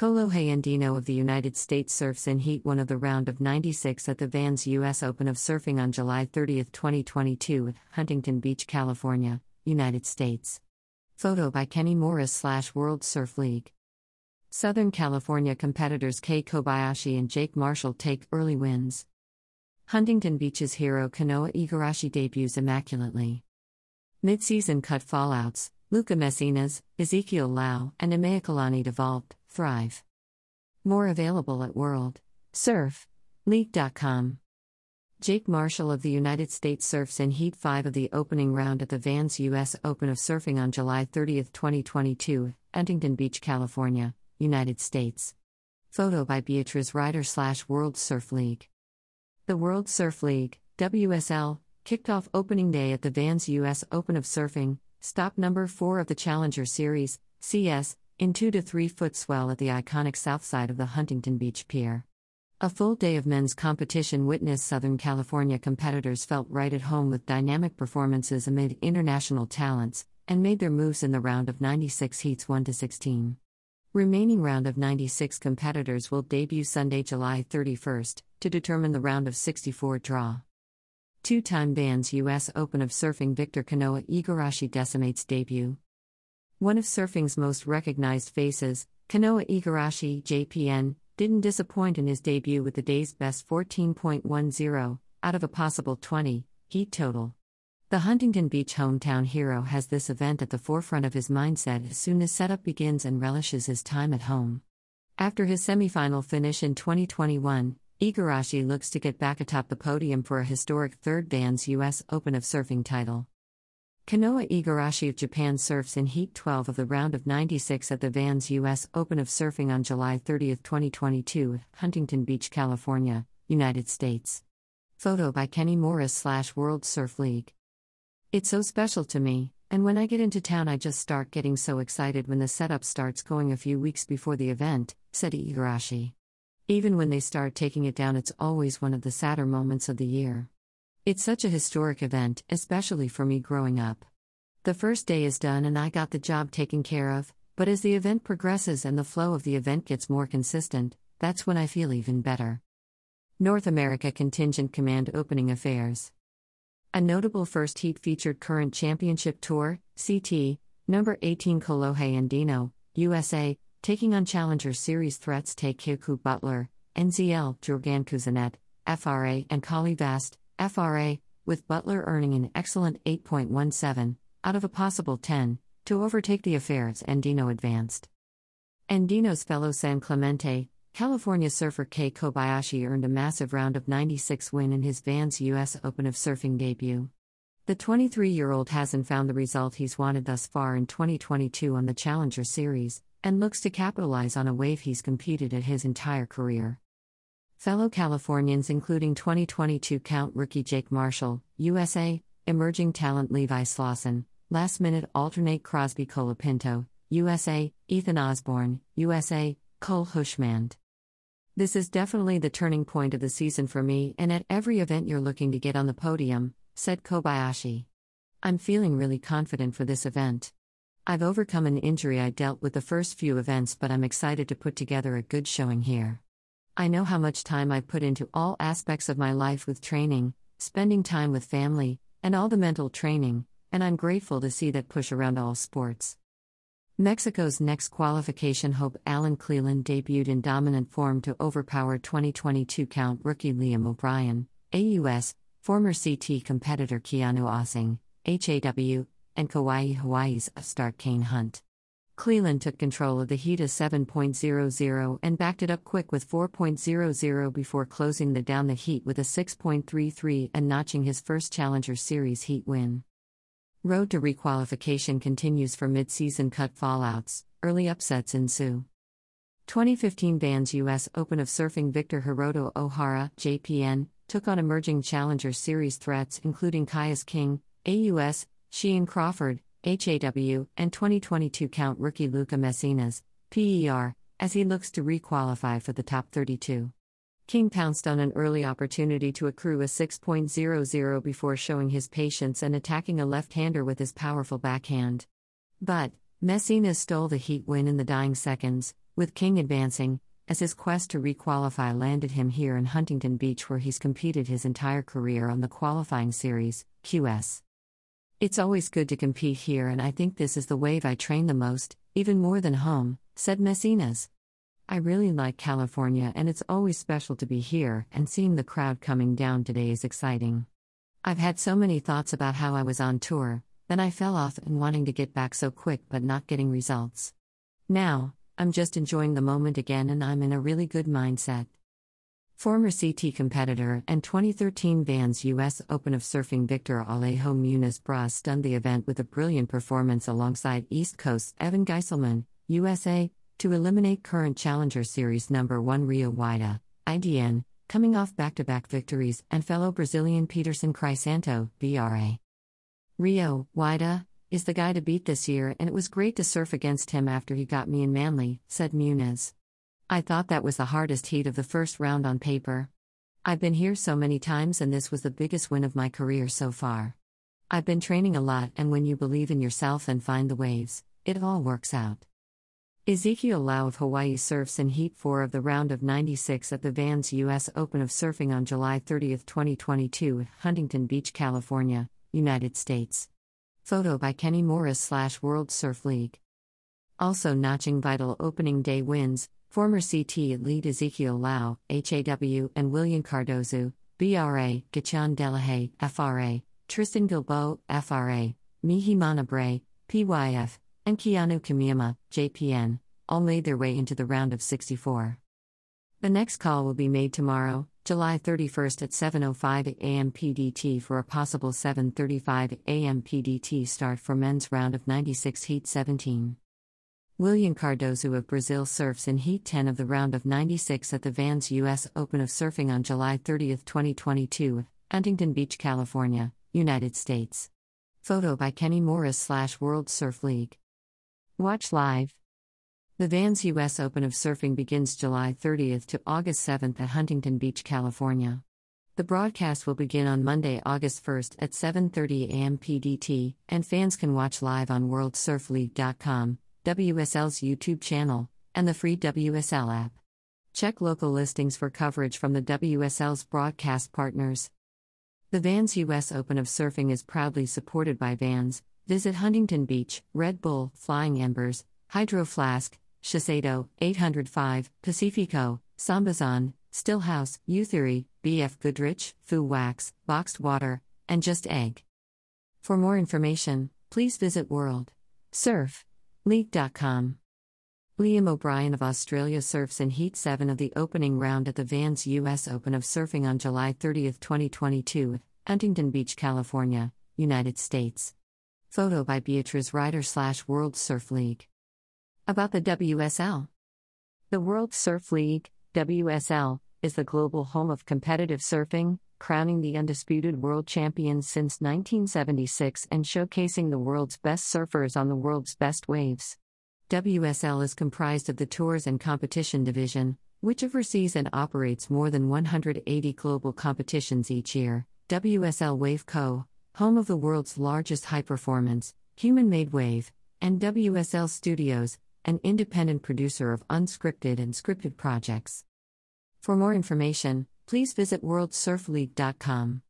Kolohe Andino of the United States surfs in heat one of the round of 96 at the Vans U.S. Open of Surfing on July 30, 2022, at Huntington Beach, California, United States. Photo by Kenny Morris slash World Surf League. Southern California competitors Kei Kobayashi and Jake Marshall take early wins. Huntington Beach's hero Kanoa Igarashi debuts immaculately. Mid-season cut fallouts, Lucca Mesinas, Ezekiel Lau, and Imaikalani deVault, thrive. More available at World Surf League.com. Jake Marshall of the United States surfs in Heat 5 of the opening round at the Vans U.S. Open of Surfing on July 30, 2022, Huntington Beach, California, United States. Photo by Beatriz Ryder slash World Surf League. The World Surf League, WSL, kicked off opening day at the Vans U.S. Open of Surfing, stop number 4 of the Challenger Series, CS, in 2 to 3 foot swell at the iconic south side of the Huntington Beach Pier. A full day of men's competition witnessed Southern California competitors felt right at home with dynamic performances amid international talents and made their moves in the round of 96 heats 1 to 16. Remaining round of 96 competitors will debut Sunday, July 31st, to determine the round of 64 draw. Two time Vans U.S. Open of Surfing Victor Kanoa Igarashi decimates debut. One of surfing's most recognized faces, Kanoa Igarashi, JPN, didn't disappoint in his debut with the day's best 14.10, out of a possible 20, heat total. The Huntington Beach hometown hero has this event at the forefront of his mindset as soon as setup begins and relishes his time at home. After his semifinal finish in 2021, Igarashi looks to get back atop the podium for a historic third Vans U.S. Open of Surfing title. Kanoa Igarashi of Japan surfs in Heat 12 of the round of 96 at the Vans U.S. Open of Surfing on July 30, 2022, Huntington Beach, California, United States. Photo by Kenny Morris slash World Surf League. It's so special to me, and when I get into town, I just start getting so excited when the setup starts going a few weeks before the event, said Igarashi. Even when they start taking it down, it's always one of the sadder moments of the year. It's such a historic event, especially for me growing up. The first day is done and I got the job taken care of, but as the event progresses and the flow of the event gets more consistent, that's when I feel even better. North America Contingent Command Opening Affairs. A notable first heat featured current championship tour, CT, number 18 Kolohe Andino, USA, taking on Challenger Series threats Taekwoku Butler, NZL, Jorgann Couzinet, FRA, and Kauli Vaast, FRA, with Butler earning an excellent 8.17 out of a possible 10 to overtake the affairs Andino advanced. Andino's fellow San Clemente, California surfer Kei Kobayashi earned a massive round of 96 win in his Vans US Open of Surfing debut. The 23 year old hasn't found the result he's wanted thus far in 2022 on the Challenger Series, and looks to capitalize on a wave he's competed at his entire career. Fellow Californians, including 2022 Count rookie Jake Marshall, USA, emerging talent Levi Slawson, last minute alternate Crosby Colapinto, USA, Ethan Osborne, USA, Cole Houshmand. This is definitely the turning point of the season for me, and at every event you're looking to get on the podium, said Kobayashi. I'm feeling really confident for this event. I've overcome an injury I dealt with the first few events, but I'm excited to put together a good showing here. I know how much time I put into all aspects of my life with training, spending time with family, and all the mental training, and I'm grateful to see that push around all sports. Mexico's next qualification hope Alan Cleland debuted in dominant form to overpower 2022 count rookie Liam O'Brien, AUS, former CT competitor Keanu Asing, HAW, and Kauai Hawaii's start Kane Hunt. Cleland took control of the heat as 7.00 and backed it up quick with 4.00 before closing the down the heat with a 6.33 and notching his first Challenger Series heat win. Road to requalification continues for mid-season cut fallouts, early upsets ensue. 2015 Vans US Open of Surfing Victor Hiroto Ohara, JPN, took on emerging Challenger Series threats including Kyuss King, AUS, Shion Crawford, HAW, and 2022 count rookie Lucca Mesinas, PER, as he looks to requalify for the top 32. King pounced on an early opportunity to accrue a 6.00 before showing his patience and attacking a left hander with his powerful backhand. But, Mesinas stole the heat win in the dying seconds, with King advancing, as his quest to requalify landed him here in Huntington Beach, where he's competed his entire career on the qualifying series, QS. It's always good to compete here, and I think this is the wave I train the most, even more than home, said Mesinas. I really like California, and it's always special to be here, and seeing the crowd coming down today is exciting. I've had so many thoughts about how I was on tour, then I fell off and wanting to get back so quick but not getting results. Now, I'm just enjoying the moment again and I'm in a really good mindset. Former CT competitor and 2013 Vans US Open of Surfing Victor Alejo Muniz Bras stunned the event with a brilliant performance alongside East Coast's Evan Geiselman, USA, to eliminate current Challenger Series number 1 Rio Waida, IDN, coming off back to back victories, and fellow Brazilian Peterson Crisanto, BRA. Rio, Waida, is the guy to beat this year, and it was great to surf against him after he got me in Manly, said Muniz. I thought that was the hardest heat of the first round on paper. I've been here so many times, and this was the biggest win of my career so far. I've been training a lot, and when you believe in yourself and find the waves, it all works out. Ezekiel Lau of Hawaii surfs in Heat 4 of the round of 96 at the Vans U.S. Open of Surfing on July 30, 2022, Huntington Beach, California, United States. Photo by Kenny Morris slash World Surf League. Also notching vital opening day wins, Former CT lead Ezekiel Lau, HAW, and Willian Cardoso, BRA, Gatien Delahaye, FRA, Tristan Guilbaud, FRA, Mihimana Braye, PYF, and Keanu Kamiyama, JPN, all made their way into the round of 64. The next call will be made tomorrow, July 31st at 7:05 a.m. PDT for a possible 7:35 a.m. PDT start for men's round of 96 heat 17. Willian Cardoso of Brazil surfs in Heat 10 of the round of 96 at the Vans U.S. Open of Surfing on July 30, 2022, Huntington Beach, California, United States. Photo by Kenny Morris slash World Surf League. Watch live. The Vans U.S. Open of Surfing begins July 30th to August 7th at Huntington Beach, California. The broadcast will begin on Monday, August 1st at 7:30 a.m. PDT, and fans can watch live on worldsurfleague.com. WSL's YouTube channel, and the free WSL app. Check local listings for coverage from the WSL's broadcast partners. The Vans US Open of Surfing is proudly supported by Vans. Visit Huntington Beach, Red Bull, Flying Embers, Hydro Flask, Shiseido, 805, Pacifico, Sambazon, Stillhouse, Youtheory, BF Goodrich, Fu Wax, Boxed Water, and Just Egg. For more information, please visit World Surf League.com. Liam O'Brien of Australia surfs in Heat 7 of the opening round at the Vans US Open of Surfing on July 30, 2022, Huntington Beach, California, United States. Photo by Beatriz Ryder slash World Surf League. About the WSL. The World Surf League, WSL, is the global home of competitive surfing, crowning the undisputed world champions since 1976 and showcasing the world's best surfers on the world's best waves. WSL is comprised of the Tours and Competition Division, which oversees and operates more than 180 global competitions each year, WSL Wave Co., home of the world's largest high performance, human made wave, and WSL Studios, an independent producer of unscripted and scripted projects. For more information, please visit worldsurfleague.com.